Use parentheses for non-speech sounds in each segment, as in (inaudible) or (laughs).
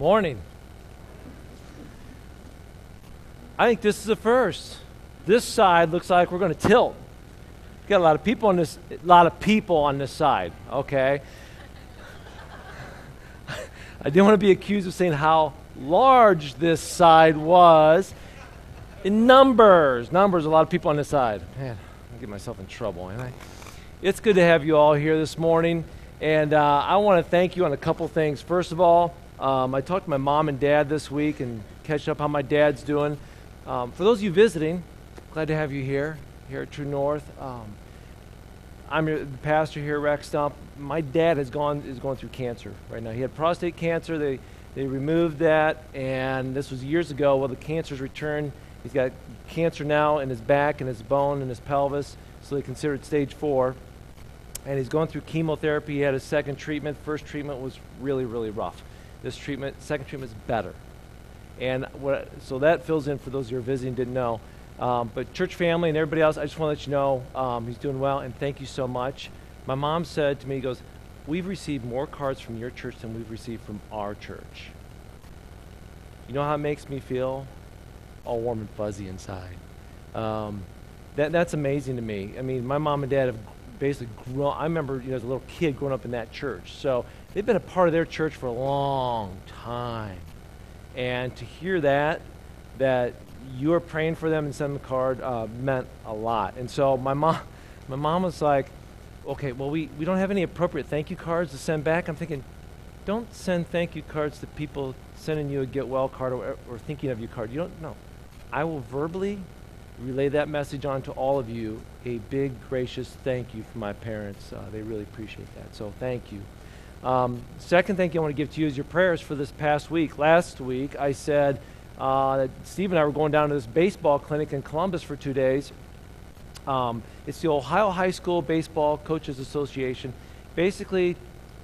Morning. I think this is the first. This side looks like we're going to tilt. Got a lot of people on this, a lot of people on this side. Okay. (laughs) I didn't want to be accused of saying how large this side was. In numbers, numbers, a lot of people on this side. Man, I get myself in trouble, ain't I? It's good to have you all here this morning, and uh, I want to thank you on a couple things. First of all, um, I talked to my mom and dad this week and catch up how my dad's doing. Um, for those of you visiting, glad to have you here, here at True North. Um, I'm the pastor here at Rack Stump. My dad has gone is going through cancer right now. He had prostate cancer. They they removed that, and this was years ago. Well, the cancer's returned. He's got cancer now in his back and his bone and his pelvis, so they consider it stage four. And he's going through chemotherapy. He had his second treatment. First treatment was really, really rough. This treatment, second treatment is better. And what, so that fills in for those who are visiting didn't know. Um, but church family and everybody else, I just want to let you know um, he's doing well, and thank you so much. My mom said to me, he goes, we've received more cards from your church than we've received from our church. You know how it makes me feel? All warm and fuzzy inside. Um, that, that's amazing to me. I mean, my mom and dad have basically grown. I remember you know, as a little kid growing up in that church. So they've been a part of their church for a long time. And to hear that, that you were praying for them and sending them a card uh, meant a lot. And so my mom, (laughs) my mom was like, okay, well, we, we don't have any appropriate thank you cards to send back. I'm thinking, don't send thank you cards to people sending you a get well card or, or thinking of you card. You don't know. I will verbally relay that message on to all of you. A big, gracious thank you from my parents. Uh, they really appreciate that. So thank you. Um, second you I want to give to you is your prayers for this past week. Last week, I said uh, Steve and I were going down to this baseball clinic in Columbus for two days. Um, it's the Ohio High School Baseball Coaches Association. Basically,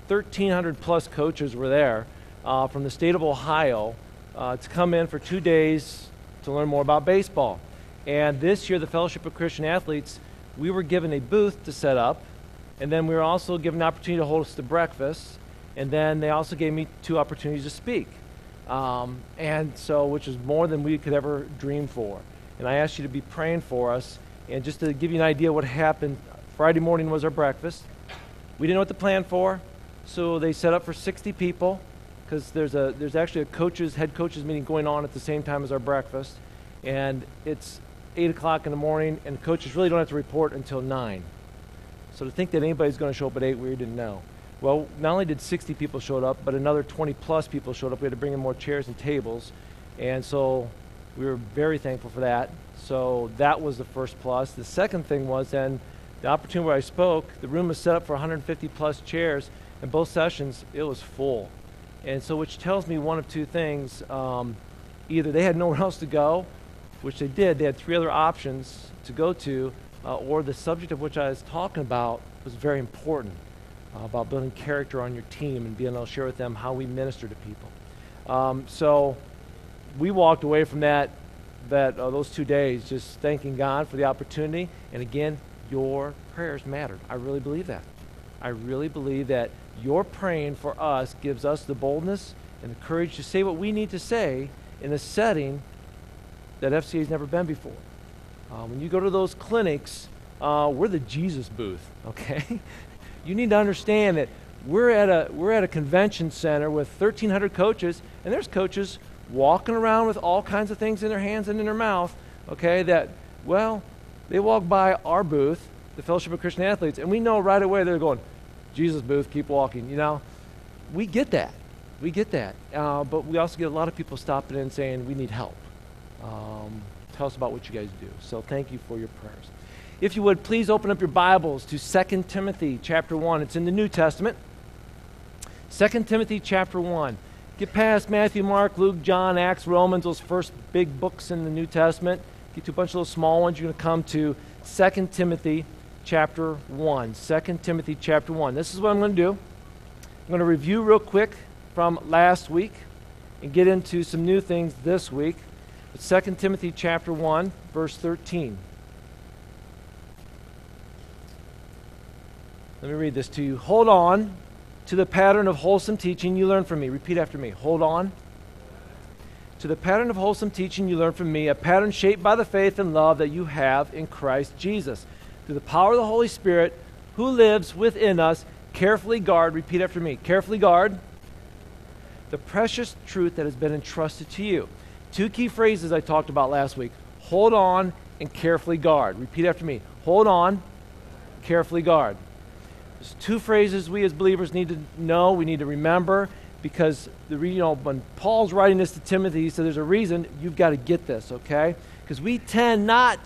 1,300 plus coaches were there uh, from the state of Ohio uh, to come in for two days to learn more about baseball. And this year, the Fellowship of Christian Athletes, we were given a booth to set up, and then we were also given the opportunity to host a breakfast, and then they also gave me two opportunities to speak. Um, and so, which is more than we could ever dream for. And I asked you to be praying for us. And just to give you an idea what happened, Friday morning was our breakfast. We didn't know what to plan for, so they set up for 60 people because there's a there's actually a coaches head coaches meeting going on at the same time as our breakfast, and it's eight o'clock in the morning, and coaches really don't have to report until nine. So to think that anybody's going to show up at eight, we didn't know. Well, not only did 60 people show up, but another 20 plus people showed up. We had to bring in more chairs and tables. And so we were very thankful for that. So that was the first plus. The second thing was then the opportunity where I spoke, the room was set up for 150 plus chairs, and both sessions, it was full. And so, which tells me one of two things. Um, either they had nowhere (laughs) else to go, which they did, they had three other options to go to, uh, or the subject of which I was talking about was very important uh, about building character on your team and being able to share with them how we minister to people. Um, so we walked away from that, that uh, those two days just thanking God for the opportunity. And again, your prayers mattered. I really believe that. I really believe that your praying for us gives us the boldness and the courage to say what we need to say in a setting that FCA has never been before. Uh, when you go to those clinics, uh, we're the Jesus booth, (laughs) okay? you need to understand that we're at a we're at a convention center with 1,300 coaches, and there's coaches walking around with all kinds of things in their hands and in their mouth. Okay, that well, they walk by our booth, the Fellowship of Christian Athletes, and we know right away they're going, Jesus booth, keep walking. You know, we get that, we get that, uh, but we also get a lot of people stopping in saying we need help. Um, tell us about what you guys do. So thank you for your prayers. If you would, please open up your Bibles to 2 Timothy chapter 1. It's in the New Testament. 2 Timothy chapter 1. Get past Matthew, Mark, Luke, John, Acts, Romans, those first big books in the New Testament. Get to a bunch of those small ones. You're going to come to 2 Timothy chapter 1. 2 Timothy chapter 1. This is what I'm going to do. I'm going to review real quick from last week and get into some new things this week. 2 Timothy chapter 1, verse 13. Let me read this to you. Hold on to the pattern of wholesome teaching you learned from me. Repeat after me. Hold on to the pattern of wholesome teaching you learned from me, a pattern shaped by the faith and love that you have in Christ Jesus. Through the power of the Holy Spirit, who lives within us, carefully guard, repeat after me, carefully guard the precious truth that has been entrusted to you. Two key phrases I talked about last week hold on and carefully guard. Repeat after me hold on, carefully guard. There's two phrases we as believers need to know, we need to remember, because the you know when Paul's writing this to Timothy, he said there's a reason you've got to get this, okay? Because we tend not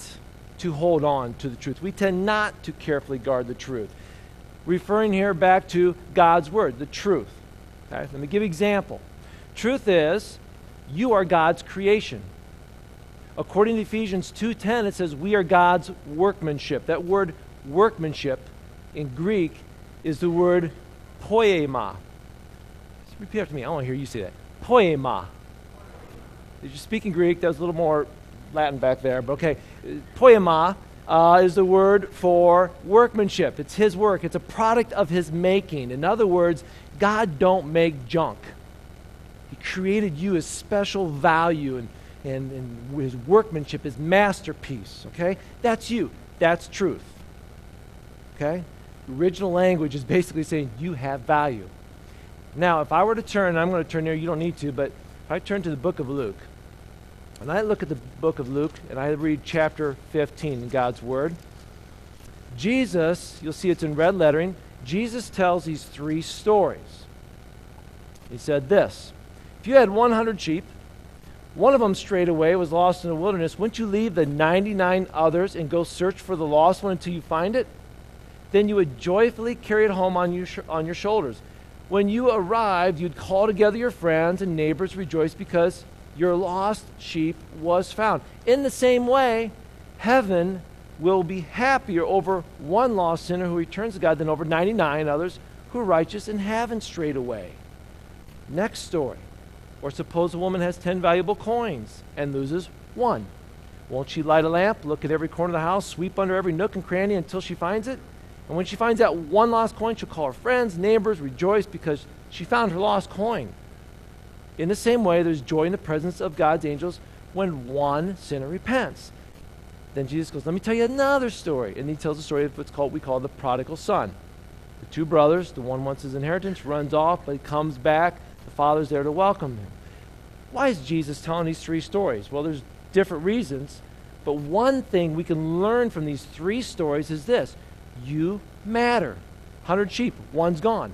to hold on to the truth. We tend not to carefully guard the truth. Referring here back to God's word, the truth. Okay? Let me give you an example. Truth is, you are God's creation. According to Ephesians 2:10, it says we are God's workmanship. That word workmanship in Greek is the word poema. Just repeat after me. I want to hear you say that. Poema. Did you speak in Greek? That was a little more Latin back there, but okay. Poema uh, is the word for workmanship. It's his work. It's a product of his making. In other words, God don't make junk. Created you as special value and, and, and his workmanship, his masterpiece. Okay? That's you. That's truth. Okay? Original language is basically saying you have value. Now, if I were to turn, I'm going to turn here, you don't need to, but if I turn to the book of Luke, and I look at the book of Luke and I read chapter 15 in God's Word, Jesus, you'll see it's in red lettering, Jesus tells these three stories. He said this If you had 100 sheep, one of them strayed away, was lost in the wilderness, wouldn't you leave the 99 others and go search for the lost one until you find it? Then you would joyfully carry it home on, you sh- on your shoulders. When you arrived, you'd call together your friends and neighbors, rejoice because your lost sheep was found. In the same way, heaven will be happier over one lost sinner who returns to God than over 99 others who are righteous and haven't strayed away. Next story. Or suppose a woman has 10 valuable coins and loses one. Won't she light a lamp, look at every corner of the house, sweep under every nook and cranny until she finds it? And when she finds that one lost coin, she'll call her friends, neighbors, rejoice because she found her lost coin. In the same way, there's joy in the presence of God's angels when one sinner repents. Then Jesus goes, Let me tell you another story. And he tells the story of what's called we call the prodigal son. The two brothers, the one wants his inheritance, runs off, but he comes back. The father's there to welcome them. Why is Jesus telling these three stories? Well, there's different reasons. But one thing we can learn from these three stories is this you matter. 100 sheep, one's gone.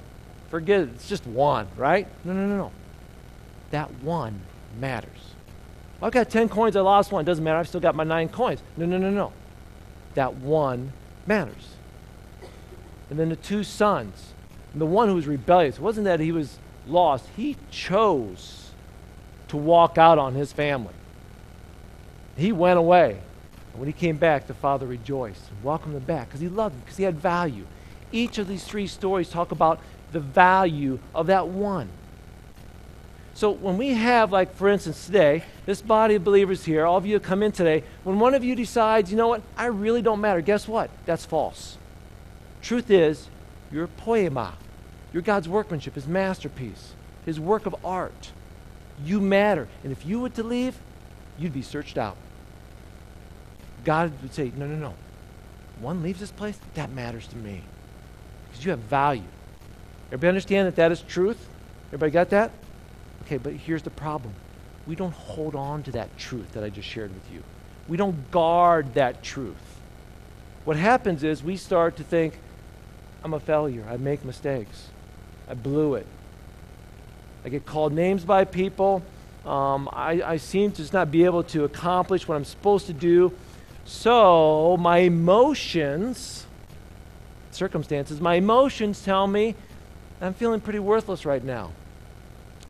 Forget it, it's just one, right? No, no, no, no that one matters. I've got 10 coins, I lost one. Doesn't matter, I've still got my nine coins. No, no, no, no. That one matters. And then the two sons. And the one who was rebellious, wasn't that he was lost, he chose to walk out on his family. He went away. And when he came back, the father rejoiced and welcomed him back because he loved him, because he had value. Each of these three stories talk about the value of that one. So when we have, like, for instance, today, this body of believers here, all of you come in today, when one of you decides, you know what, I really don't matter, guess what? That's false. Truth is, you're poema. You're God's workmanship, His masterpiece, His work of art. You matter. And if you were to leave, you'd be searched out. God would say, no, no, no. One leaves this place, that matters to me. Because you have value. Everybody understand that that is truth? Everybody got that? Okay, but here's the problem we don't hold on to that truth that I just shared with you, we don't guard that truth. What happens is we start to think, I'm a failure. I make mistakes. I blew it. I get called names by people. Um, I, I seem to just not be able to accomplish what I'm supposed to do. So my emotions, circumstances, my emotions tell me I'm feeling pretty worthless right now.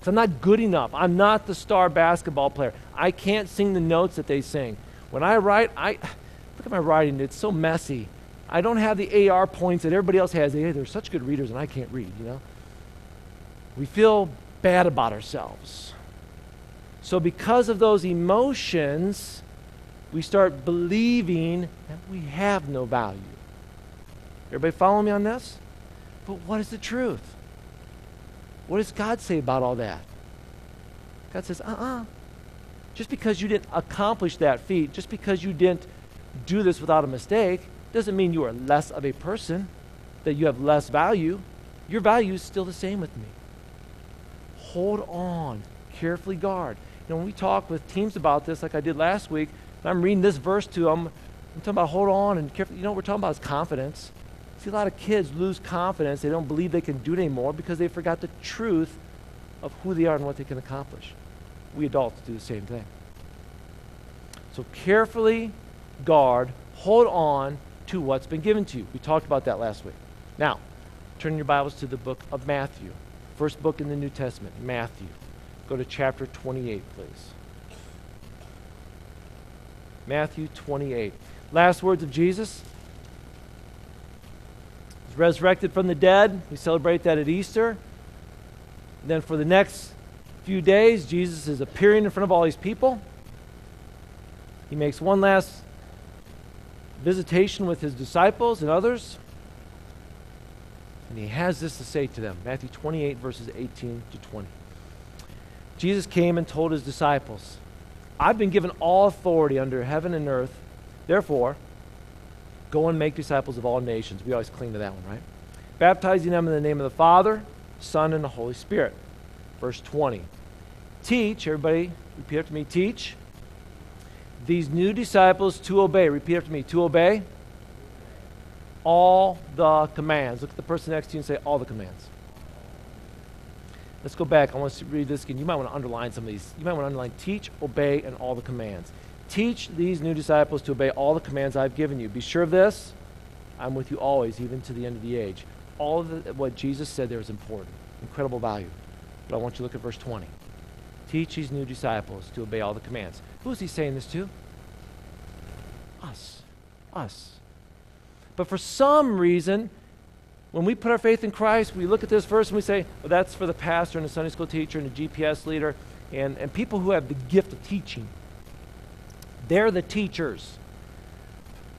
I'm not good enough. I'm not the star basketball player. I can't sing the notes that they sing. When I write, I look at my writing, it's so messy. I don't have the AR points that everybody else has. Hey, they're such good readers and I can't read, you know? We feel bad about ourselves. So, because of those emotions, we start believing that we have no value. Everybody follow me on this? But what is the truth? What does God say about all that? God says, uh uh-uh. uh Just because you didn't accomplish that feat, just because you didn't do this without a mistake, doesn't mean you are less of a person, that you have less value. Your value is still the same with me. Hold on, carefully guard. You know, when we talk with teams about this, like I did last week, I'm reading this verse to them. I'm talking about hold on and careful. You know what we're talking about is confidence. See, a lot of kids lose confidence. They don't believe they can do it anymore because they forgot the truth of who they are and what they can accomplish. We adults do the same thing. So carefully guard, hold on to what's been given to you. We talked about that last week. Now, turn your Bibles to the book of Matthew, first book in the New Testament, Matthew. Go to chapter 28, please. Matthew 28. Last words of Jesus. He's resurrected from the dead. We celebrate that at Easter. And then for the next few days, Jesus is appearing in front of all these people. He makes one last visitation with his disciples and others. And he has this to say to them Matthew 28, verses 18 to 20. Jesus came and told his disciples, I've been given all authority under heaven and earth. Therefore, go and make disciples of all nations. We always cling to that one, right? Baptizing them in the name of the Father, Son, and the Holy Spirit. Verse 20. Teach, everybody, repeat after me, teach these new disciples to obey. Repeat after me, to obey all the commands. Look at the person next to you and say, all the commands. Let's go back. I want to read this again. You might want to underline some of these. You might want to underline teach, obey, and all the commands. Teach these new disciples to obey all the commands I've given you. Be sure of this. I'm with you always, even to the end of the age. All of the, what Jesus said there is important, incredible value. But I want you to look at verse 20. Teach these new disciples to obey all the commands. Who is he saying this to? Us. Us. But for some reason, when we put our faith in Christ, we look at this verse and we say, well, that's for the pastor and the Sunday school teacher and the GPS leader and, and people who have the gift of teaching. They're the teachers.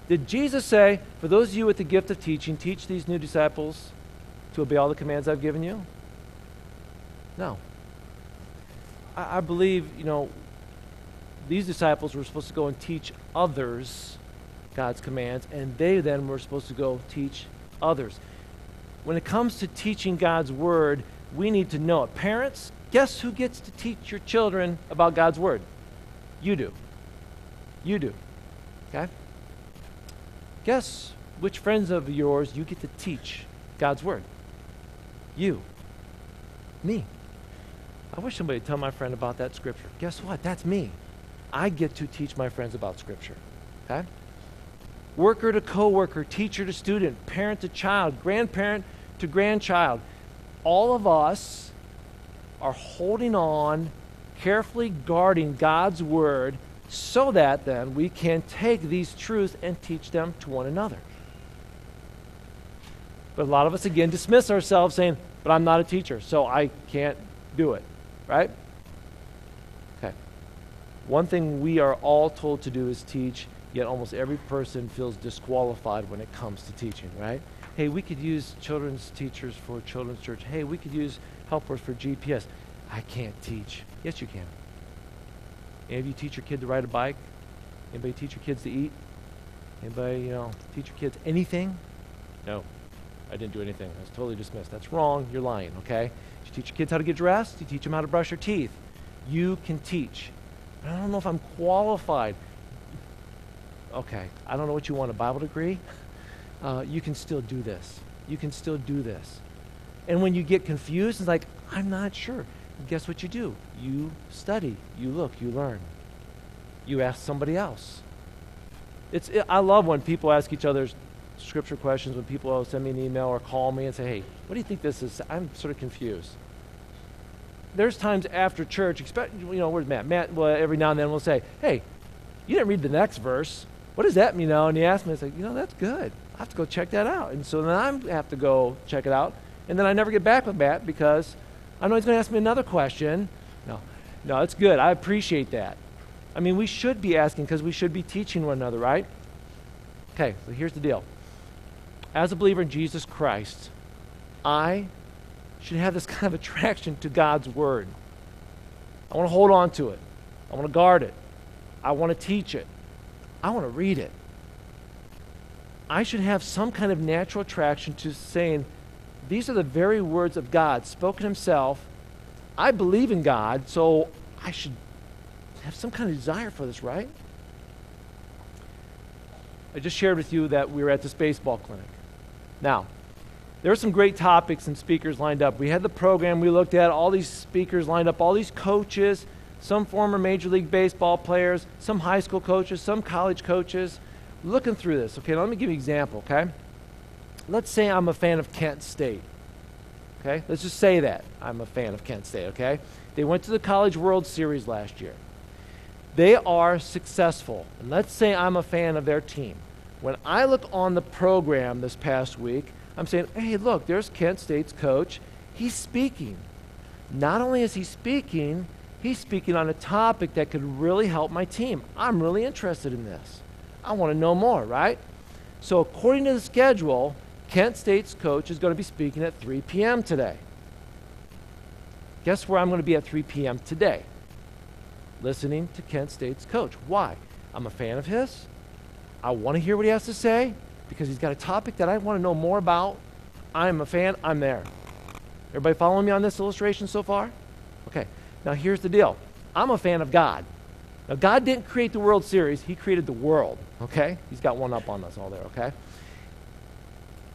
Did Jesus say, for those of you with the gift of teaching, teach these new disciples to obey all the commands I've given you? No. I, I believe, you know, these disciples were supposed to go and teach others God's commands, and they then were supposed to go teach others when it comes to teaching God's word, we need to know it. Parents, guess who gets to teach your children about God's word? You do. You do. Okay? Guess which friends of yours you get to teach God's word? You. Me. I wish somebody would tell my friend about that scripture. Guess what? That's me. I get to teach my friends about scripture. Okay? Worker to coworker, teacher to student, parent to child, grandparent to grandchild. All of us are holding on, carefully guarding God's word so that then we can take these truths and teach them to one another. But a lot of us again dismiss ourselves saying, but I'm not a teacher, so I can't do it. Right? Okay. One thing we are all told to do is teach, yet almost every person feels disqualified when it comes to teaching, right? Hey, we could use children's teachers for children's church. Hey, we could use helpers for GPS. I can't teach. Yes, you can. Any of you teach your kid to ride a bike? Anybody teach your kids to eat? Anybody, you know, teach your kids anything? No, I didn't do anything. I was totally dismissed. That's wrong. You're lying, okay? You teach your kids how to get dressed. You teach them how to brush their teeth. You can teach. But I don't know if I'm qualified. Okay, I don't know what you want, a Bible degree? uh, you can still do this. You can still do this. And when you get confused, it's like, I'm not sure. Guess what you do? You study, you look, you learn. You ask somebody else. It's, it, I love when people ask each other scripture questions, when people send me an email or call me and say, hey, what do you think this is? I'm sort of confused. There's times after church, expect, you know, where's Matt? Matt, well, every now and then will say, hey, you didn't read the next verse. What does that mean now? And he asked me, I said, you know, that's good. I have to go check that out. And so then I have to go check it out. And then I never get back with Matt because I know he's going to ask me another question. No, no, it's good. I appreciate that. I mean, we should be asking because we should be teaching one another, right? Okay, so here's the deal. As a believer in Jesus Christ, I should have this (laughs) kind of attraction to God's Word. I want to hold on to it. I want to guard it. I want to teach it. I want to read it. I should have some kind of natural attraction to saying, these are the very words of God, spoken himself. I believe in God, so I should have some kind of desire for this, right? I just shared with you that we were at this baseball clinic. Now, there were some great topics and speakers lined up. We had the program we looked at, all these speakers lined up, all these coaches, some former Major League Baseball players, some high school coaches, some college coaches. Looking through this, okay, let me give you an example, okay? Let's say I'm a fan of Kent State. Okay? Let's just say that. I'm a fan of Kent State, okay? They went to the College World Series last year. They are successful. And let's say I'm a fan of their team. When I look on the program this past week, I'm saying, hey, look, there's Kent State's coach. He's speaking. Not only is he speaking, he's speaking on a topic that could really help my team. I'm really interested in this. I want to know more, right? So, according to the schedule, Kent State's coach is going to be speaking at 3 p.m. today. Guess where I'm going to be at 3 p.m. today? Listening to Kent State's coach. Why? I'm a fan of his. I want to hear what he has to say because he's got a topic that I want to know more about. I'm a fan, I'm there. Everybody following me on this illustration so far? Okay, now here's the deal I'm a fan of God. Now, God didn't create the World Series, He created the world, okay? He's got one up on us all there, okay?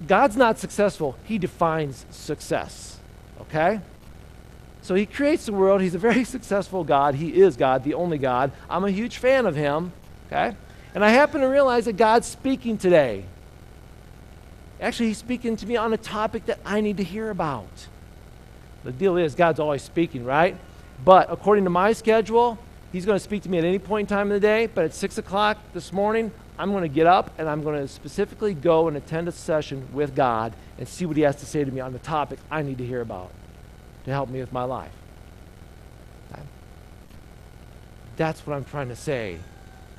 God's not successful, He defines success, okay? So He creates the world. He's a very (laughs) successful God. He is God, the only God. I'm a huge fan of Him, okay? And I happen to realize that God's speaking today. Actually, he's speaking to me on a topic that I need to hear about. The deal is, God's always speaking, right? But according to my schedule, he's going to speak to me at any point in time of the day. But at 6 o'clock this morning, I'm going to get up and I'm going to specifically go and attend a session with God and see what he has to say to me on the topic I need to hear about to help me with my life. That's what I'm trying to say.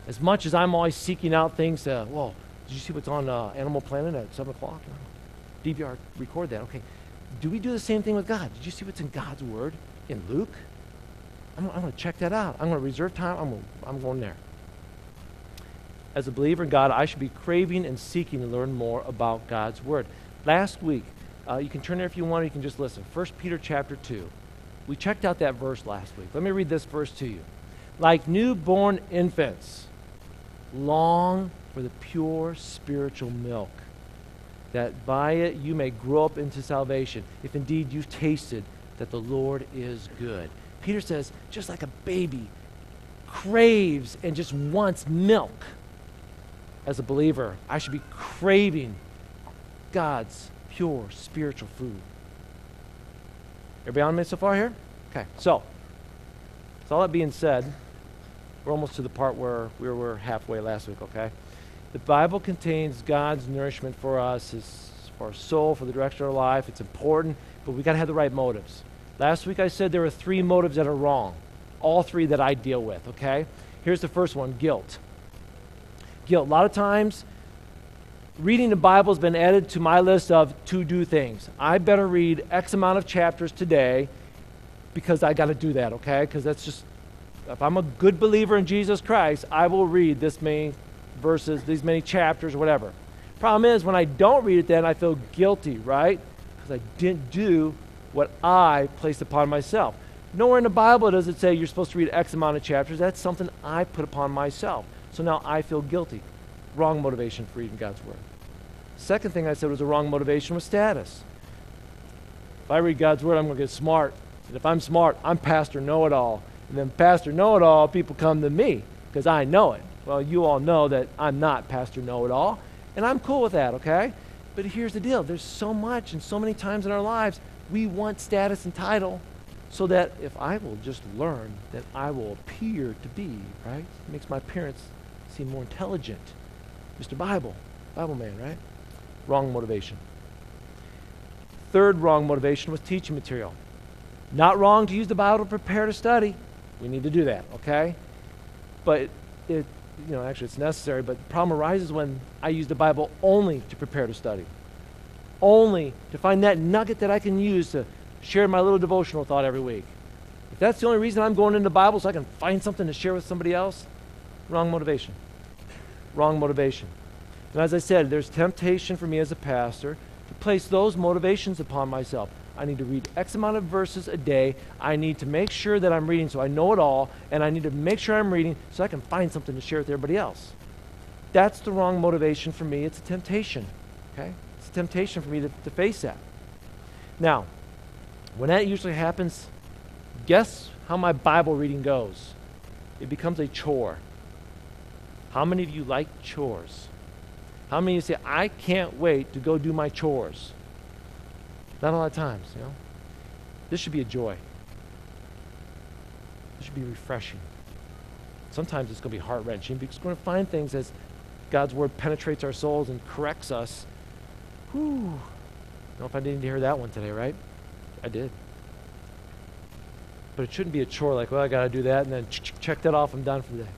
As much as I'm always seeking out things to, well, did you see what's on uh, Animal Planet at 7 o'clock? DVR, record that. Okay. Do we do the same thing with God? Did you see what's in God's Word in Luke? I'm, I'm going to check that out. I'm going to reserve time. I'm, gonna, I'm going there. As a believer in God, I should be craving and seeking to learn more about God's Word. Last week, uh, you can turn there if you want, or you can just listen. 1 Peter chapter 2. We checked out that verse last week. Let me read this verse to you. Like newborn infants, long for the pure spiritual milk, that by it you may grow up into salvation, if indeed you've tasted that the Lord is good. Peter says, just like a baby craves and just wants milk, as a believer, I should be craving God's pure spiritual food. Everybody on me so far here? Okay, so, with all that being said, we're almost to the part where we were halfway last week, okay? The Bible contains God's nourishment for us, for our soul, for the direction of our life. It's important, but we've got to have the right motives. Last week I said there are three motives that are wrong. All three that I deal with, okay? Here's the first one guilt. Guilt. A lot of times, reading the Bible has been added to my list of to do things. I better read X amount of chapters today because I got to do that, okay? Because that's just, if I'm a good believer in Jesus Christ, I will read this many verses, these many chapters, whatever. Problem is, when I don't read it, then I feel guilty, right? Because I didn't do what I placed upon myself. Nowhere in the Bible does it say you're supposed to read X amount of chapters. That's something I put upon myself. So now I feel guilty. Wrong motivation for reading God's Word. Second thing I said was a wrong motivation was status. If I read God's Word, I'm going to get smart. And if I'm smart, I'm Pastor Know It All. And then Pastor Know It All, people come to me because I know it. Well, you all know that I'm not Pastor Know It All, and I'm cool with that, okay? But here's the deal there's so much and so many times in our lives we want status and title so that if I will just learn, then I will appear to be, right? It makes my parents seem more intelligent. Mr. Bible, Bible man, right? Wrong motivation. Third wrong motivation was teaching material. Not wrong to use the Bible to prepare to study. We need to do that, okay? But it, it you know, actually it's necessary, but the problem arises when I use the Bible only to prepare to study. Only to find that nugget that I can use to share my little devotional thought every week. If that's the only reason I'm going into the Bible so I can find something to share with somebody else, wrong motivation. Wrong motivation. And as I said, there's temptation for me as a pastor to place those motivations upon myself. I need to read X amount of verses a day. I need to make sure that I'm reading so I know it all, and I need to make sure I'm reading so I can find something to share with everybody else. That's the wrong motivation for me. It's a temptation. Okay? Temptation for me to, to face that. Now, when that usually happens, guess how my Bible reading goes? It becomes a chore. How many of you like chores? How many of you say, I can't wait to go do my chores? Not a lot of times, you know. This should be a joy. This should be refreshing. Sometimes it's going to be heart wrenching because we're going to find things as God's word penetrates our souls and corrects us. Whew. Know if I didn't hear that one today, right? I did. But it shouldn't be a chore like, well, I got to do that and then check that off, I'm done for the day.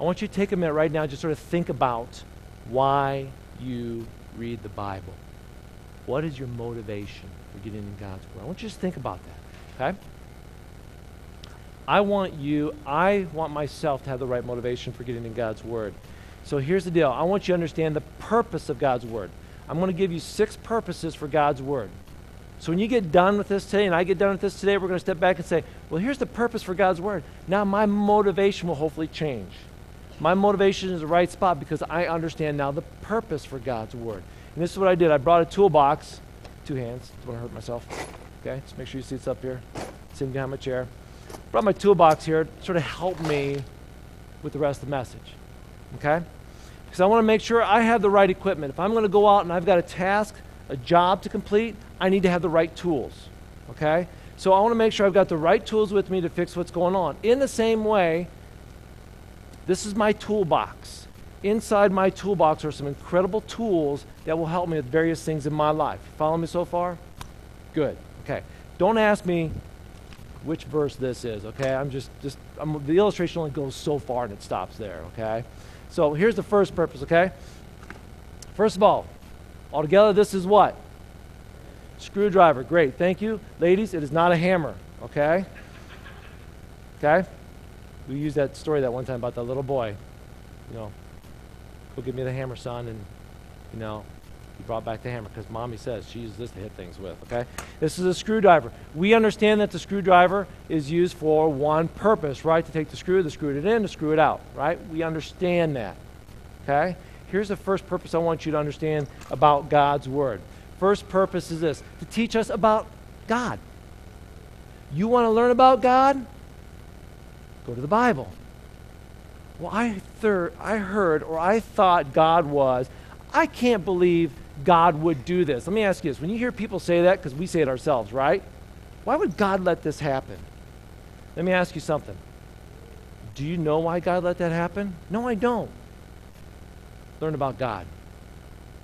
I want you to take a minute right now, just sort of think about why you read the Bible. What is your motivation for getting in God's Word? I want you to just think about that, okay? I want you, I want myself to have the right motivation for getting in God's Word. So here's the deal I want you to understand the purpose of God's Word. I'm going to give you six purposes for God's Word. So when you get done with this today, and I get done with this today, we're going to step back and say, well, here's the purpose for God's Word. Now my motivation will hopefully change. My motivation is the right spot because I understand now the purpose for God's Word. And this is what I did. I brought a toolbox, two hands, don't want to hurt myself. Okay, just make sure you see it's up here, sitting behind my chair. Brought my toolbox here to sort of help me with the rest of the message. Okay? Because I want to make sure I have the right equipment. If I'm going to go out and I've got a task, a job to complete, I need to have the right tools. Okay? So I want to make sure I've got the right tools with me to fix what's going on. In the same way, this is my toolbox. Inside my toolbox are some incredible tools that will help me with various things in my life. Follow me so far? Good. Okay. Don't ask me which verse this is, okay? I'm just, just I'm, the illustration only goes so far and it stops there, okay? So here's the first purpose, okay? First of all, altogether, this is what? Screwdriver. Great. Thank you. Ladies, it is not a hammer, okay? Okay? We used that story that one time about that little boy, you know, go give me the hammer, son. And, you know, he brought back the hammer because mommy says she uses this to hit things with, okay? This is a screwdriver. We understand that the screwdriver is used for one purpose, right? To take the screw, to screw it in, to screw it out, right? We understand that, okay? Here's the first purpose I want you to understand about God's Word. First purpose is this to teach us about God. You want to learn about God? Go to the Bible. Well, I, thir- I heard or I thought God was. I can't believe God would do this. Let me ask you this. When you hear people say that, because we say it ourselves, right? Why would God let this happen? Let me ask you something. Do you know why God let that happen? No, I don't. Learn about God.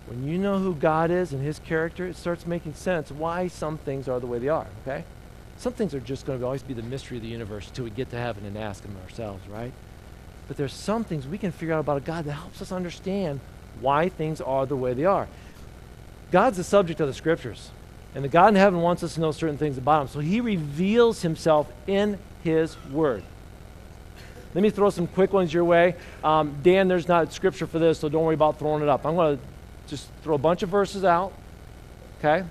When you know who God is and his character, it starts making sense why some things are the way they are, okay? Some things are just going to always be the mystery of the universe until we get to heaven and ask them ourselves, right? But there's some things we can figure out about a God that helps us understand why things are the way they are. God's the subject of the scriptures. And the God in heaven wants us to know certain things about Him. So He reveals Himself in His Word. Let me throw some quick ones your way. Um, Dan, there's not scripture for this, so don't worry about throwing it up. I'm going to just throw a bunch of verses out. Okay?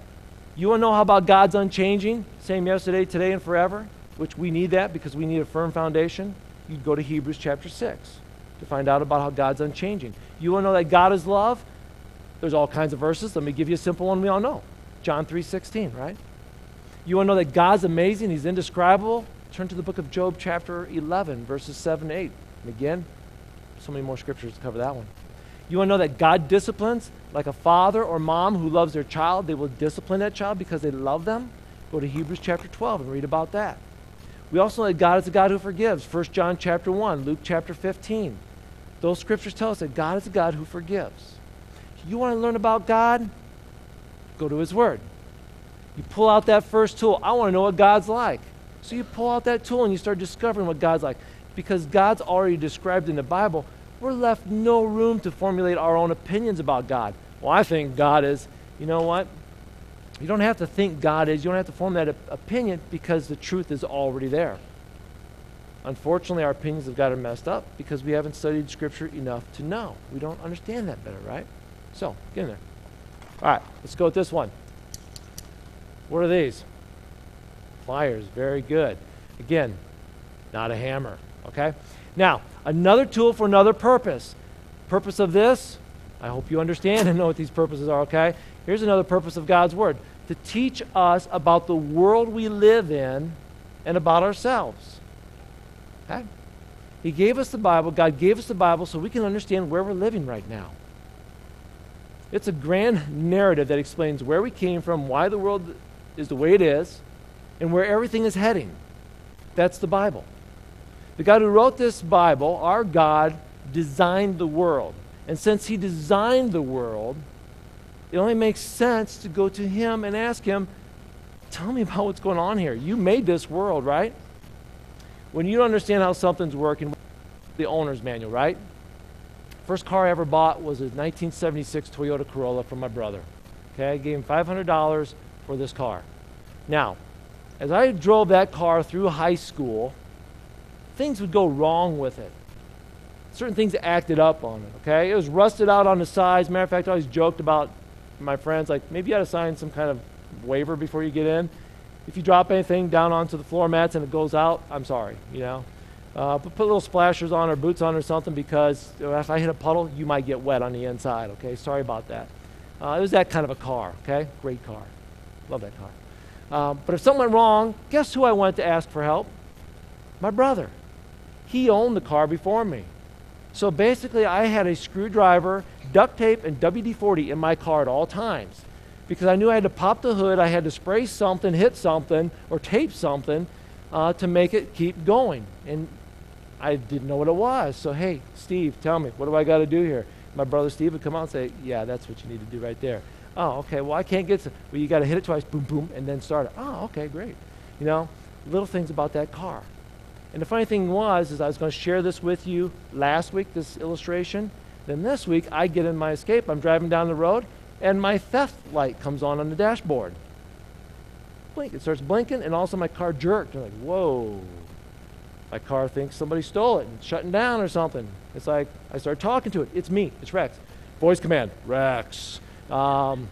You want to know how about God's unchanging? Same yesterday, today, and forever? Which we need that because we need a firm foundation. You go to Hebrews chapter 6 to find out about how God's unchanging. You want to know that God is love? There's all kinds of verses. Let me give you a simple one we all know. John 3:16, right? You want to know that God's amazing, he's indescribable? Turn to the book of Job chapter 11 verses 7 8. And again, so many more scriptures to cover that one. You want to know that God disciplines? Like a father or mom who loves their child, they will discipline that child because they love them. Go to Hebrews chapter 12 and read about that. We also know that God is a God who forgives. 1 John chapter 1, Luke chapter 15. Those scriptures tell us that God is a God who forgives. You want to learn about God? Go to His Word. You pull out that first tool. I want to know what God's like. So you pull out that tool and you start discovering what God's like. Because God's already described in the Bible, we're left no room to formulate our own opinions about God. Well, I think God is, you know what? You don't have to think God is. You don't have to form that op- opinion because the truth is already there. Unfortunately, our opinions have gotten messed up because we haven't studied Scripture enough to know. We don't understand that better, right? So, get in there. All right, let's go with this one. What are these? Pliers. Very good. Again, not a hammer. Okay? Now, another tool for another purpose. Purpose of this, I hope you understand and know what these purposes are, okay? Here's another purpose of God's Word to teach us about the world we live in and about ourselves. Okay? He gave us the Bible, God gave us the Bible so we can understand where we're living right now. It's a grand narrative that explains where we came from, why the world is the way it is, and where everything is heading. That's the Bible. The God who wrote this Bible, our God, designed the world. And since He designed the world, it only makes sense to go to Him and ask Him, Tell me about what's going on here. You made this world, right? When you don't understand how something's working, the owner's manual, right? First car I ever bought was a 1976 Toyota Corolla from my brother. Okay, I gave him $500 for this car. Now, as I drove that car through high school, things would go wrong with it. Certain things acted up on it, okay? It was rusted out on the sides. Matter of fact, I always joked about my friends, like, maybe you ought to sign some kind of waiver before you get in. If you drop anything down onto the floor mats and it goes out, I'm sorry, you know? Uh, put little splashers on or boots on or something because if I hit a puddle, you might get wet on the inside, okay? Sorry about that. Uh, it was that kind of a car, okay? Great car. Love that car. Um, but if something went wrong, guess who I went to ask for help? My brother. He owned the car before me. So basically, I had a screwdriver, duct tape, and WD 40 in my car at all times because I knew I had to pop the hood, I had to spray something, hit something, or tape something uh, to make it keep going. And I didn't know what it was. So, hey, Steve, tell me, what do I got to do here? My brother Steve would come out and say, yeah, that's what you need to do right there. Oh, okay. Well, I can't get to. Well, you got to hit it twice, boom, boom, and then start it. Oh, okay, great. You know, little things about that car. And the funny thing was, is I was going to share this with you last week, this illustration. Then this week, I get in my escape. I'm driving down the road, and my theft light comes on on the dashboard. Blink. It starts blinking, and also my car jerked. I'm like, whoa. My car thinks somebody stole it and shutting down or something. It's like I start talking to it. It's me. It's Rex. Voice command. Rex. Um,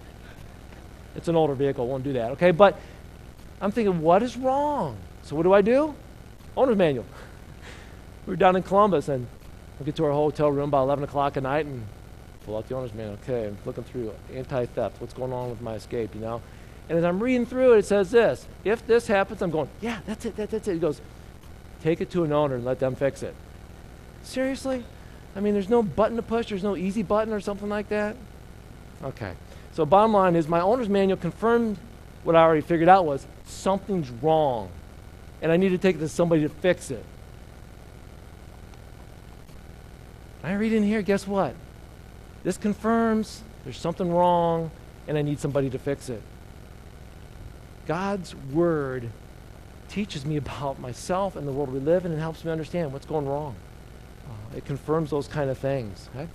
it's an older vehicle, won't do that, okay? But I'm thinking, what is wrong? So what do I do? Owner's manual. (laughs) we were down in Columbus, and we get to our hotel room by 11 o'clock at night and pull out the owner's manual. Okay, I'm looking through anti-theft. What's going on with my escape, you know? And as I'm reading through it, it says this. If this happens, I'm going, yeah, that's it, that, that's it. It goes, take it to an owner and let them fix it. Seriously? I mean, there's no button to push. There's no easy button or something like that. Okay. So bottom line is my owner's manual confirmed what I already figured out was something's wrong. And I need to take it to somebody to fix it. I read in here, guess what? This confirms there's something wrong and I need somebody to fix it. God's word teaches me about myself and the world we live in and helps me understand what's going wrong. Uh, it confirms those kind of things. Okay?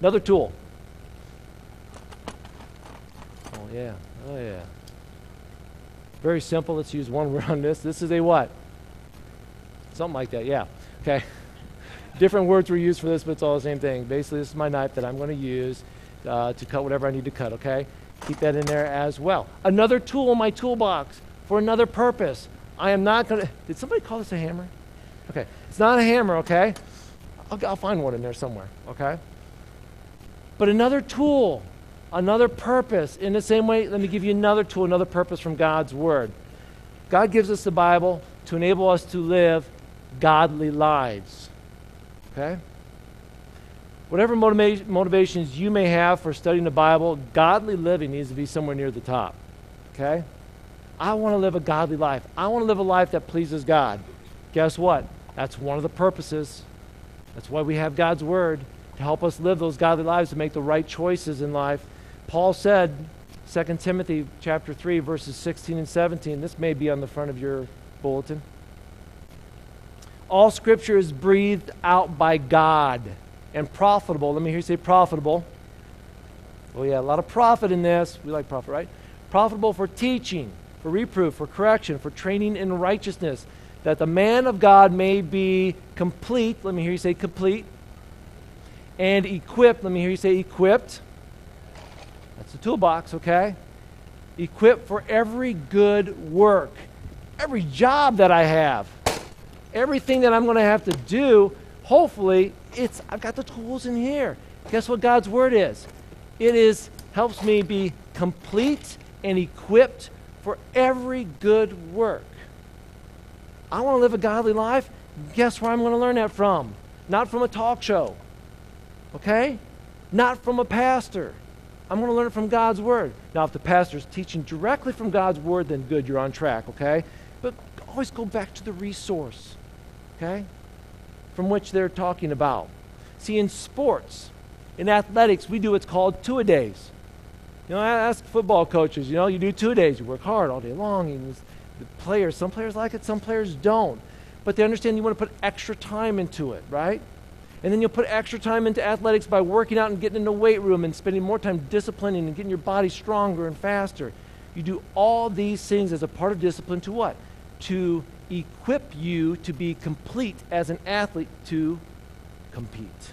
Another tool Oh, yeah. Oh, yeah. Very simple. Let's use one (laughs) word on this. This is a what? Something like that, yeah. Okay. (laughs) Different words were used for this, but it's all the same thing. Basically, this is my knife that I'm going to use uh, to cut whatever I need to cut, okay? Keep that in there as well. Another tool in my toolbox for another purpose. I am not going to. Did somebody call this a hammer? Okay. It's not a hammer, okay? I'll, I'll find one in there somewhere, okay? But another tool another purpose. In the same way, let me give you another tool, another purpose from God's Word. God gives us the Bible to enable us to live godly lives. Okay? Whatever motiva- motivations you may have for studying the Bible, godly living needs to be somewhere near the top. Okay? I want to live a godly life. I want to live a life that pleases God. Guess what? That's one of the purposes. That's why we have God's Word to help us live those godly lives, to make the right choices in life Paul said, 2 Timothy chapter 3 verses 16 and 17. This may be on the front of your bulletin. All scripture is breathed out by God and profitable. Let me hear you say profitable. Oh yeah, a lot of profit in this. We like profit, right? profitable for teaching, for reproof, for correction, for training in righteousness, that the man of God may be complete. Let me hear you say complete. And equipped. Let me hear you say equipped. That's the toolbox, okay? Equipped for every good work, every job that I have, everything that I'm going to have to do. Hopefully, it's I've got the tools in here. Guess what God's word is? It is helps me be complete and equipped for every good work. I want to live a godly life. Guess where I'm going to learn that from? Not from a talk show. Okay? Not from a pastor. I'm going to learn it from God's Word. Now, if the pastor is teaching directly from God's Word, then good, you're on track, okay? But always go back to the resource, okay? From which they're talking about. See, in sports, in athletics, we do what's called two a days. You know, ask football coaches, you know, you do two days, you work hard all day long. And the players, some players like it, some players don't. But they understand you want to put extra time into it, right? And then you'll put extra time into athletics by working out and getting in the weight room and spending more time disciplining and getting your body stronger and faster. You do all these things as a part of discipline to what? To equip you to be complete as an athlete to compete.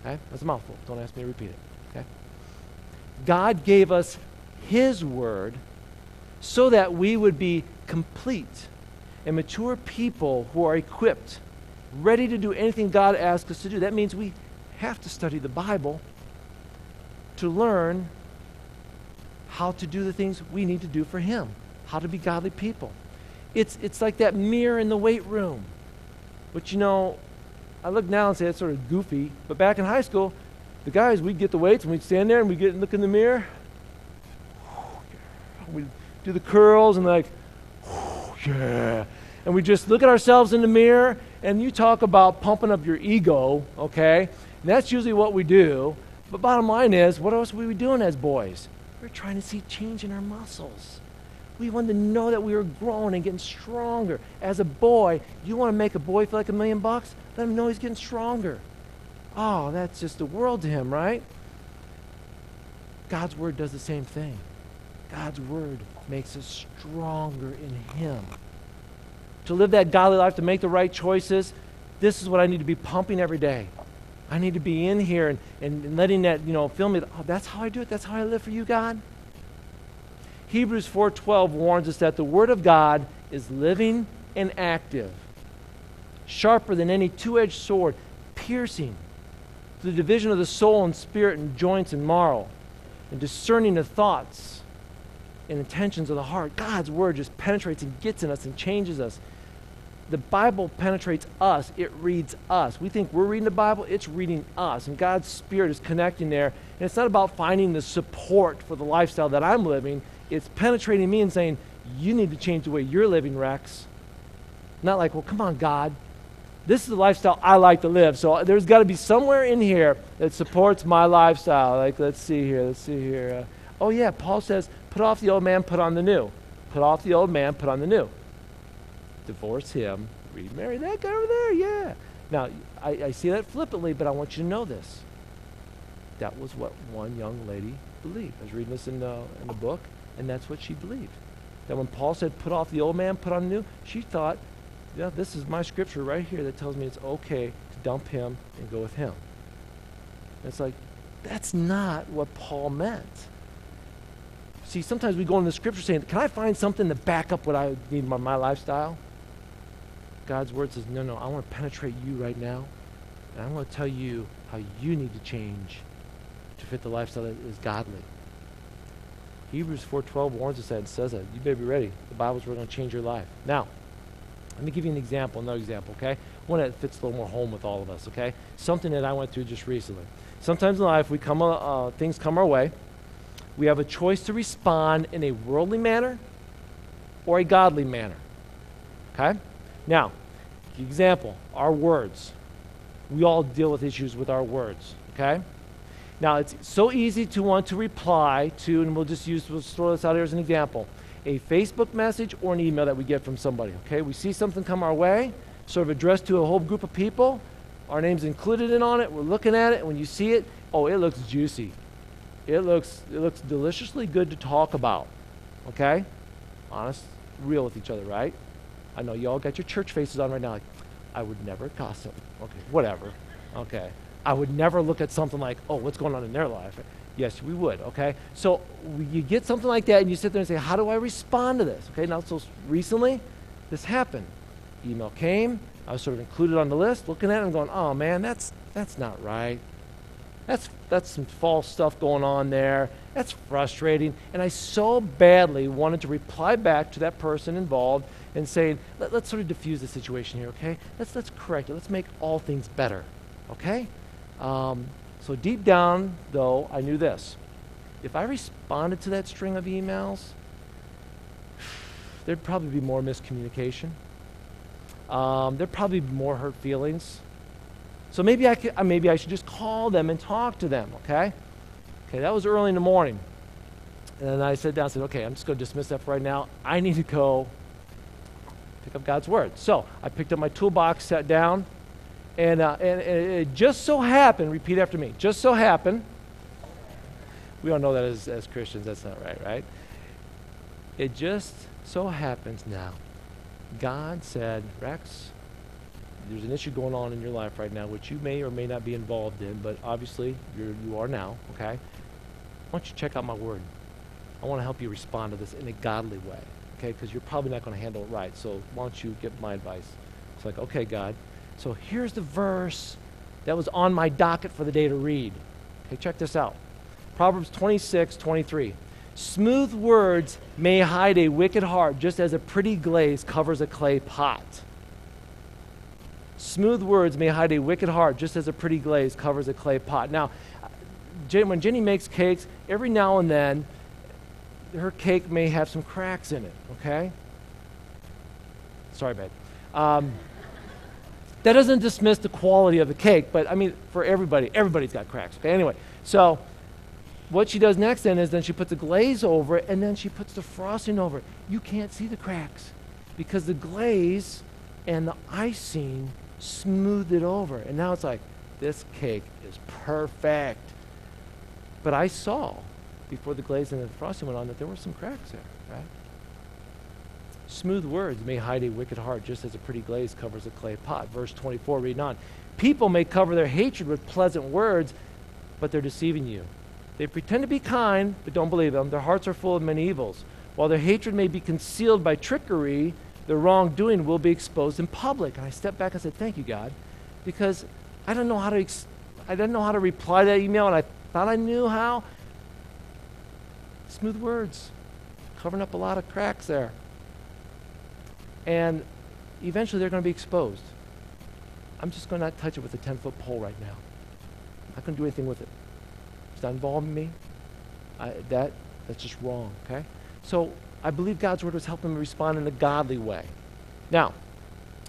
Okay? That's a mouthful. Don't ask me to repeat it. God gave us His Word so that we would be complete and mature people who are equipped, ready to do anything God asks us to do. That means we have to study the Bible to learn how to do the things we need to do for Him, how to be godly people. It's, it's like that mirror in the weight room. But you know, I look now and say it's sort of goofy, but back in high school, the guys, we'd get the weights and we'd stand there and we'd get and look in the mirror. We'd do the curls and like, yeah. And we just look at ourselves in the mirror and you talk about pumping up your ego, okay? And that's usually what we do. But bottom line is, what else were we doing as boys? We we're trying to see change in our muscles. We wanted to know that we were growing and getting stronger. As a boy, you want to make a boy feel like a million bucks? Let him know he's getting stronger. Oh, that's just the world to him, right? God's word does the same thing. God's word makes us stronger in him. To live that godly life, to make the right choices, this is what I need to be pumping every day. I need to be in here and, and letting that, you know, fill me. Oh, that's how I do it. That's how I live for you, God. Hebrews 4:12 warns us that the word of God is living and active, sharper than any two-edged sword, piercing the division of the soul and spirit and joints and marrow, and discerning the thoughts and intentions of the heart. God's word just penetrates and gets in us and changes us. The Bible penetrates us, it reads us. We think we're reading the Bible, it's reading us. And God's Spirit is connecting there. And it's not about finding the support for the lifestyle that I'm living, it's penetrating me and saying, You need to change the way you're living, Rex. Not like, Well, come on, God. This is the lifestyle I like to live. So there's got to be somewhere in here that supports my lifestyle. Like, let's see here, let's see here. Uh, oh, yeah, Paul says, Put off the old man, put on the new. Put off the old man, put on the new divorce him, remarry that guy over there, yeah. Now, I, I see that flippantly, but I want you to know this. That was what one young lady believed. I was reading this in the, in the book, and that's what she believed. That when Paul said, put off the old man, put on the new, she thought, yeah, this is my scripture right here that tells me it's okay to dump him and go with him. And it's like, that's not what Paul meant. See, sometimes we go in the scripture saying, can I find something to back up what I need my, my lifestyle? God's word says, no, no, I want to penetrate you right now. And I want to tell you how you need to change to fit the lifestyle that is godly. Hebrews 4.12 warns us that and says that. You better be ready. The Bible's going to change your life. Now, let me give you an example, another example, okay? One that fits a little more home with all of us, okay? Something that I went through just recently. Sometimes in life, we come, uh, uh things come our way. We have a choice to respond in a worldly manner or a godly manner, okay? Now, example, our words. We all deal with issues with our words, okay? Now, it's so easy to want to reply to, and we'll just use, we'll throw this out here as an example, a Facebook message or an email that we get from somebody, okay? We see something come our way, sort of addressed to a whole group of people. Our name's included in on it. We're looking at it, when you see it, oh, it looks juicy. It looks, it looks deliciously good to talk about. Okay? Honest, real with each other, right? I know you all got your church faces on right now. Like, I would never gossip. Okay, whatever. Okay. I would never look at something like, oh, what's going on in their life? Yes, we would, okay? So you get something like that and you sit there and say, how do I respond to this? Okay, now, so recently, this happened. Email came. I was sort of included on the list, looking at it and going, oh man, that's, that's not right. That's, that's some false stuff going on there. That's frustrating. And I so badly wanted to reply back to that person involved and saying, Let, us sort of diffuse the situation here, okay? Let's, let's correct it. Let's make all things better, okay? Um, so deep down, though, I knew this. If I responded to that string of emails, there'd probably be more miscommunication. Um, there'd probably be more hurt feelings. So maybe I, could, uh, maybe I should just call them and talk to them, okay? Okay, that was early in the morning. And then I sat down and said, okay, I'm just going to dismiss that for right now. I need to go pick up God's Word. So I picked up my toolbox, sat down, and, uh, and, and, it just so happened, repeat after me, just so happened, we all know that as, as Christians, that's not right, right? It just so happens now, God said, Rex, there's an issue going on in your life right now, which you may or may not be involved in, but obviously you're, you are now, okay? Why don't you check out my word? I want to help you respond to this in a godly way, okay? Because you're probably not going to handle it right. So why don't you get my advice? It's like, okay, God, so here's the verse that was on my docket for the day to read. Okay, check this out. Proverbs 26, 23. Smooth words may hide a wicked heart, just as a pretty glaze covers a clay pot. Smooth words may hide a wicked heart, just as a pretty glaze covers a clay pot. Now, when Jenny makes cakes, every now and then, her cake may have some cracks in it, okay? Sorry, babe. Um, that doesn't dismiss the quality of the cake, but I mean, for everybody, everybody's got cracks. Anyway, so what she does next then is then she puts a glaze over it and then she puts the frosting over it. You can't see the cracks because the glaze and the icing smoothed it over. And now it's like, this cake is perfect. But I saw before the glaze and the frosting went on that there were some cracks there, right? Smooth words may hide a wicked heart, just as a pretty glaze covers a clay pot. Verse 24, reading on. People may cover their hatred with pleasant words, but they're deceiving you. They pretend to be kind, but don't believe them. Their hearts are full of many evils. While their hatred may be concealed by trickery, their wrongdoing will be exposed in public. And I stepped back and said, Thank you, God, because I don't know how to, ex- I didn't know how to reply to that email, and I thought I knew how. Smooth words, covering up a lot of cracks there. And eventually they're going to be exposed. I'm just going to not touch it with a 10 foot pole right now. I'm not going to do anything with it. It's not involving me. I, that, that's just wrong, okay? So I believe God's word was helping me respond in a godly way. Now,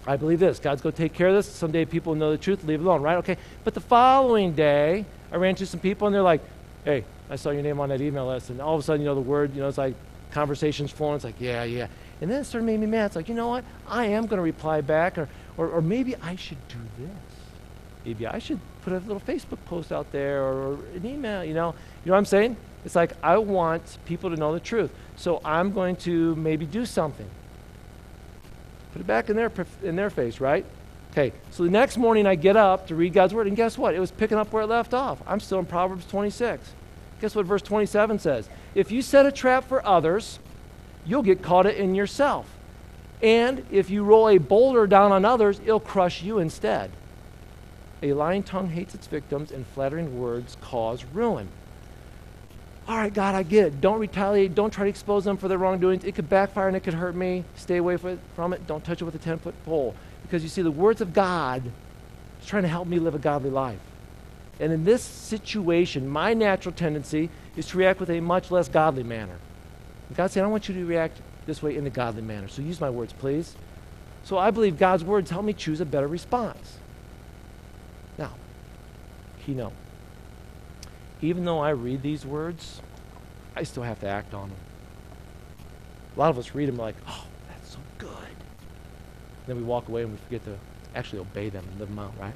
I believe this God's going to take care of this. Someday people will know the truth, leave it alone, right? Okay. But the following day, I ran into some people and they're like, hey, I saw your name on that email list. And all of a sudden, you know, the word, you know, it's like conversations flowing. It's like, yeah, yeah. And then it started making me mad. It's like, you know what? I am going to reply back, or, or, or maybe I should do this. Maybe I should put a little Facebook post out there or an email, you know. You know what I'm saying? It's like I want people to know the truth. So I'm going to maybe do something. Put it back in their, in their face, right? Okay, so the next morning I get up to read God's word, and guess what? It was picking up where it left off. I'm still in Proverbs 26. Guess what verse 27 says? If you set a trap for others, you'll get caught in yourself. And if you roll a boulder down on others, it'll crush you instead. A lying tongue hates its victims, and flattering words cause ruin. All right, God, I get it. Don't retaliate. Don't try to expose them for their wrongdoings. It could backfire and it could hurt me. Stay away from it. Don't touch it with a 10 foot pole. Because you see, the words of God is trying to help me live a godly life. And in this situation, my natural tendency is to react with a much less godly manner. And God said, I want you to react this way in a godly manner. So use my words, please. So I believe God's words help me choose a better response. Now, key note. Even though I read these words, I still have to act on them. A lot of us read them like, oh, that's so good. Then we walk away and we forget to actually obey them and live them out, right?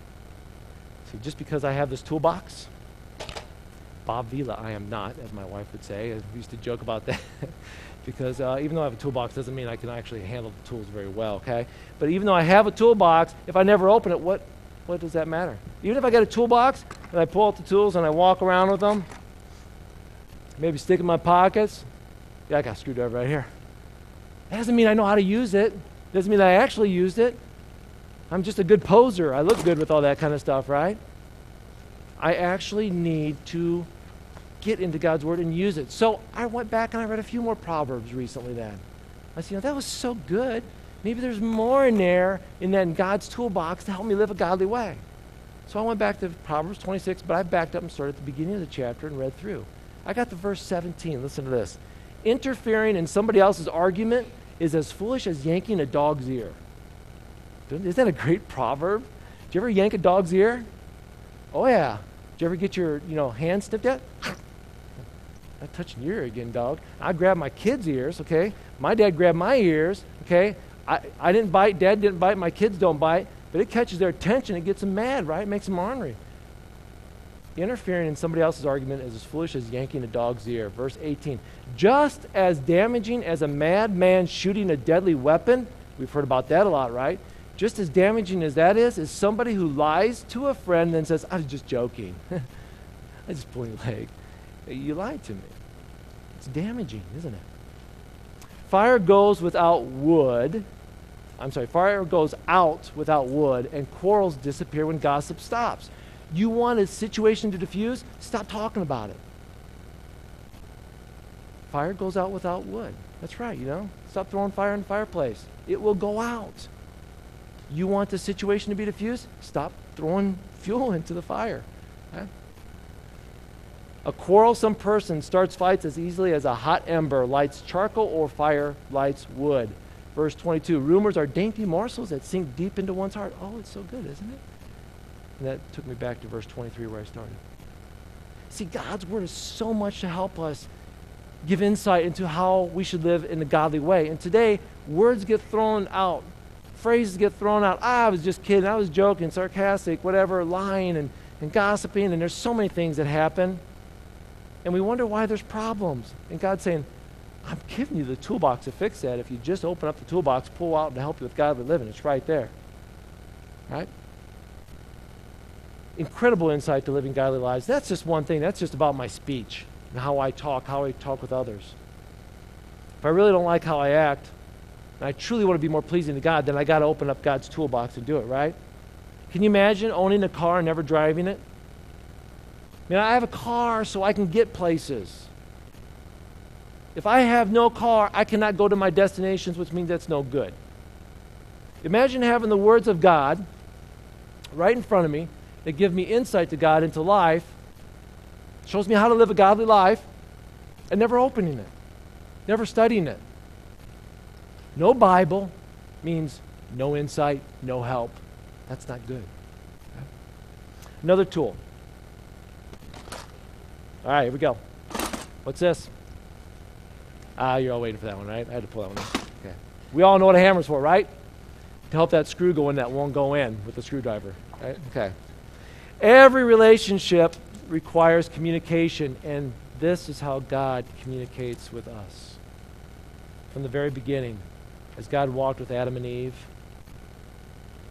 See, just because I have this toolbox Bob Vila, I am not, as my wife would say. I used to joke about that (laughs) because uh, even though I have a toolbox, doesn't mean I can actually handle the tools very well, okay? But even though I have a toolbox, if I never open it, what, what does that matter? Even if I get a toolbox and I pull out the tools and I walk around with them, maybe stick in my pockets, yeah, I got a screwdriver right here. That doesn't mean I know how to use it. Doesn't mean I actually used it. I'm just a good poser. I look good with all that kind of stuff, right? I actually need to get into God's Word and use it. So I went back and I read a few more Proverbs recently then. I said, you know, that was so good. Maybe there's more in there in that God's toolbox to help me live a godly way. So I went back to Proverbs 26, but I backed up and started at the beginning of the chapter and read through. I got to verse 17. Listen to this. Interfering in somebody else's argument is as foolish as yanking a dog's ear. Isn't that a great proverb? Did you ever yank a dog's ear? Oh yeah. Did you ever get your, you know, hand snipped at? Not touching your ear again, dog. I grabbed my kid's ears, okay? My dad grabbed my ears, okay? I, I didn't bite, dad didn't bite, my kids don't bite, but it catches their attention, it gets them mad, right? It makes them ornery. Interfering in somebody else's argument is as foolish as yanking a dog's ear. Verse 18. Just as damaging as a madman shooting a deadly weapon, we've heard about that a lot, right? Just as damaging as that is, is somebody who lies to a friend and says, I was just joking. (laughs) I just pulled your leg. You lied to me. It's damaging, isn't it? Fire goes without wood. I'm sorry, fire goes out without wood, and quarrels disappear when gossip stops. You want a situation to diffuse? Stop talking about it. Fire goes out without wood. That's right, you know. Stop throwing fire in the fireplace. It will go out. You want the situation to be diffused? Stop throwing fuel (laughs) into the fire. A quarrelsome person starts fights as easily as a hot ember lights charcoal or fire lights wood. Verse 22 Rumors are dainty morsels that sink deep into one's heart. Oh, it's so good, isn't it? And that took me back to verse 23 where I started. See, God's word is so much to help us give insight into how we should live in a godly way. And today, words get thrown out, phrases get thrown out. Ah, I was just kidding, I was joking, sarcastic, whatever, lying and, and gossiping, and there's so many things that happen. And we wonder why there's problems. And God's saying, I'm giving you the toolbox to fix that. If you just open up the toolbox, pull out and help you with godly living, it's right there. Right? Incredible insight to living godly lives. That's just one thing. That's just about my speech and how I talk, how I talk with others. If I really don't like how I act, and I truly want to be more pleasing to God, then I got to open up God's toolbox and do it, right? Can you imagine owning a car and never driving it? I mean, I have a car so I can get places. If I have no car, I cannot go to my destinations, which means that's no good. Imagine having the words of God right in front of me that give me insight to God into life, shows me how to live a godly life, and never opening it, never studying it. No Bible means no insight, no help. That's not good. Another tool all right, here we go. What's this? Ah, you're all waiting for that one, right? I had to pull that one out. Okay. We all know what a hammer's for, right? To help that screw go in that won't go in with the screwdriver. Right? Okay. Every relationship requires communication, and this is how God communicates with us. From the very beginning, as God walked with Adam and Eve,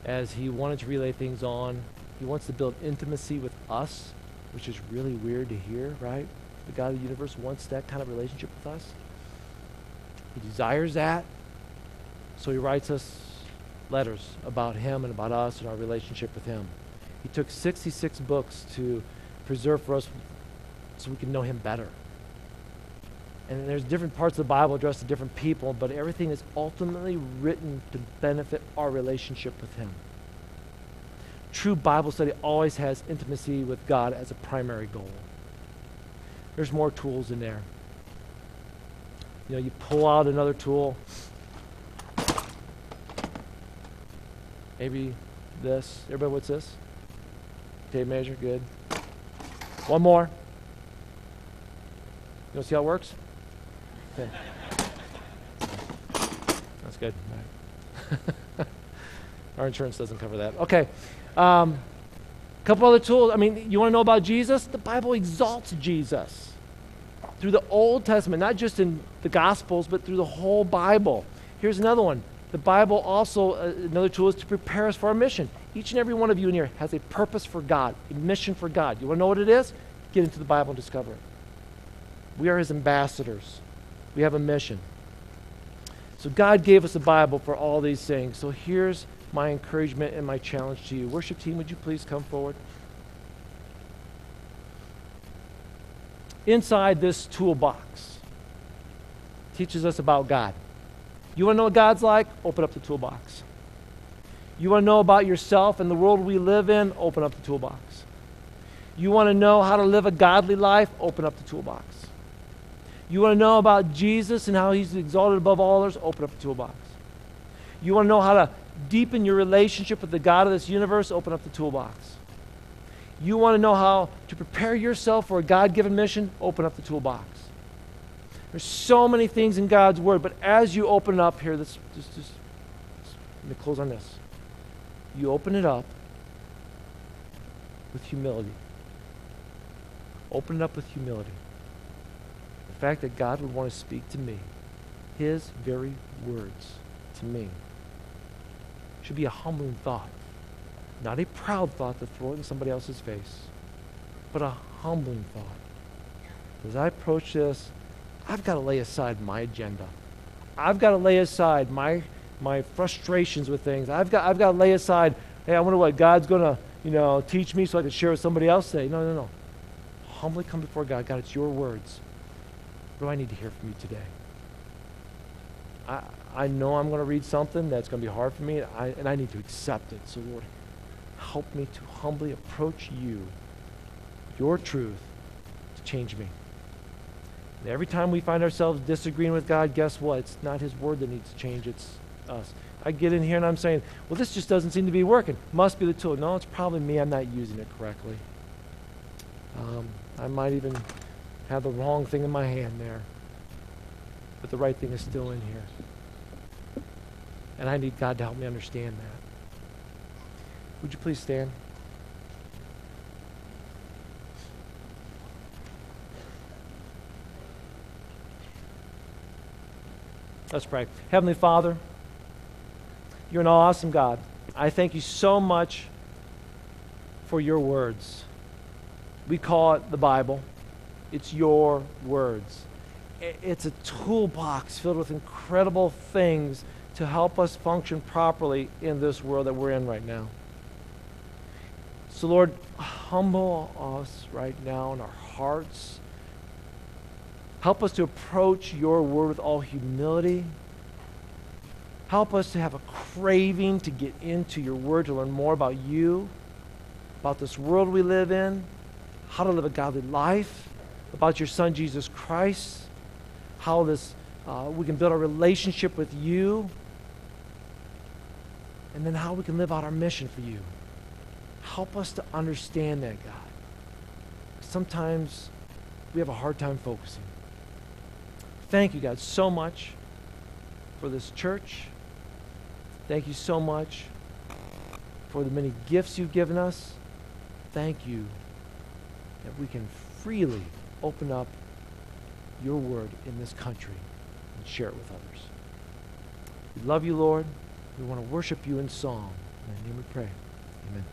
as He wanted to relay things on, He wants to build intimacy with us which is really weird to hear, right? The God of the universe wants that kind of relationship with us. He desires that. So he writes us letters about him and about us and our relationship with him. He took 66 books to preserve for us so we can know him better. And there's different parts of the Bible addressed to different people, but everything is ultimately written to benefit our relationship with him true Bible study always has intimacy with God as a primary goal. There's more tools in there. You know, you pull out another tool. Maybe this. Everybody, what's this? Tape measure, good. One more. You want to see how it works? Okay. That's good. (laughs) Our insurance doesn't cover that. Okay. Um, couple other tools. I mean, you want to know about Jesus? The Bible exalts Jesus through the Old Testament, not just in the Gospels, but through the whole Bible. Here's another one. The Bible also, uh, another tool is to prepare us for our mission. Each and every one of you in here has a purpose for God, a mission for God. You want to know what it is? Get into the Bible and discover it. We are His ambassadors, we have a mission. So God gave us the Bible for all these things. So here's my encouragement and my challenge to you. Worship team, would you please come forward? Inside this toolbox teaches us about God. You want to know what God's like? Open up the toolbox. You want to know about yourself and the world we live in? Open up the toolbox. You want to know how to live a godly life? Open up the toolbox. You want to know about Jesus and how he's exalted above all others? Open up the toolbox. You want to know how to deepen your relationship with the God of this universe? Open up the toolbox. You want to know how to prepare yourself for a God given mission? Open up the toolbox. There's so many things in God's Word, but as you open it up here, just, just, just let me close on this. You open it up with humility. Open it up with humility. The fact that God would want to speak to me, His very words to me, should be a humbling thought. Not a proud thought to throw it in somebody else's face, but a humbling thought. As I approach this, I've got to lay aside my agenda. I've got to lay aside my my frustrations with things. I've got I've got to lay aside, hey, I wonder what God's gonna, you know, teach me so I can share with somebody else. Say, no, no, no. Humbly come before God. God, it's your words. What do I need to hear from you today? I I know I'm going to read something that's going to be hard for me, and I, and I need to accept it. So, Lord, help me to humbly approach you, your truth, to change me. And every time we find ourselves disagreeing with God, guess what? It's not His word that needs to change, it's us. I get in here and I'm saying, well, this just doesn't seem to be working. Must be the tool. No, it's probably me. I'm not using it correctly. Um, I might even have the wrong thing in my hand there, but the right thing is still in here. And I need God to help me understand that. Would you please stand? Let's pray. Heavenly Father, you're an awesome God. I thank you so much for your words. We call it the Bible. It's your words. It's a toolbox filled with incredible things to help us function properly in this world that we're in right now. So, Lord, humble us right now in our hearts. Help us to approach your word with all humility. Help us to have a craving to get into your word, to learn more about you, about this world we live in, how to live a godly life, about your son Jesus Christ, how this uh, we can build a relationship with you, and then how we can live out our mission for you. Help us to understand that, God. Sometimes we have a hard time focusing. Thank you, God, so much for this church. Thank you so much for the many gifts you've given us. Thank you that we can freely open up your word in this country and share it with others. We love you, Lord. We want to worship you in song. In the name we pray. Amen.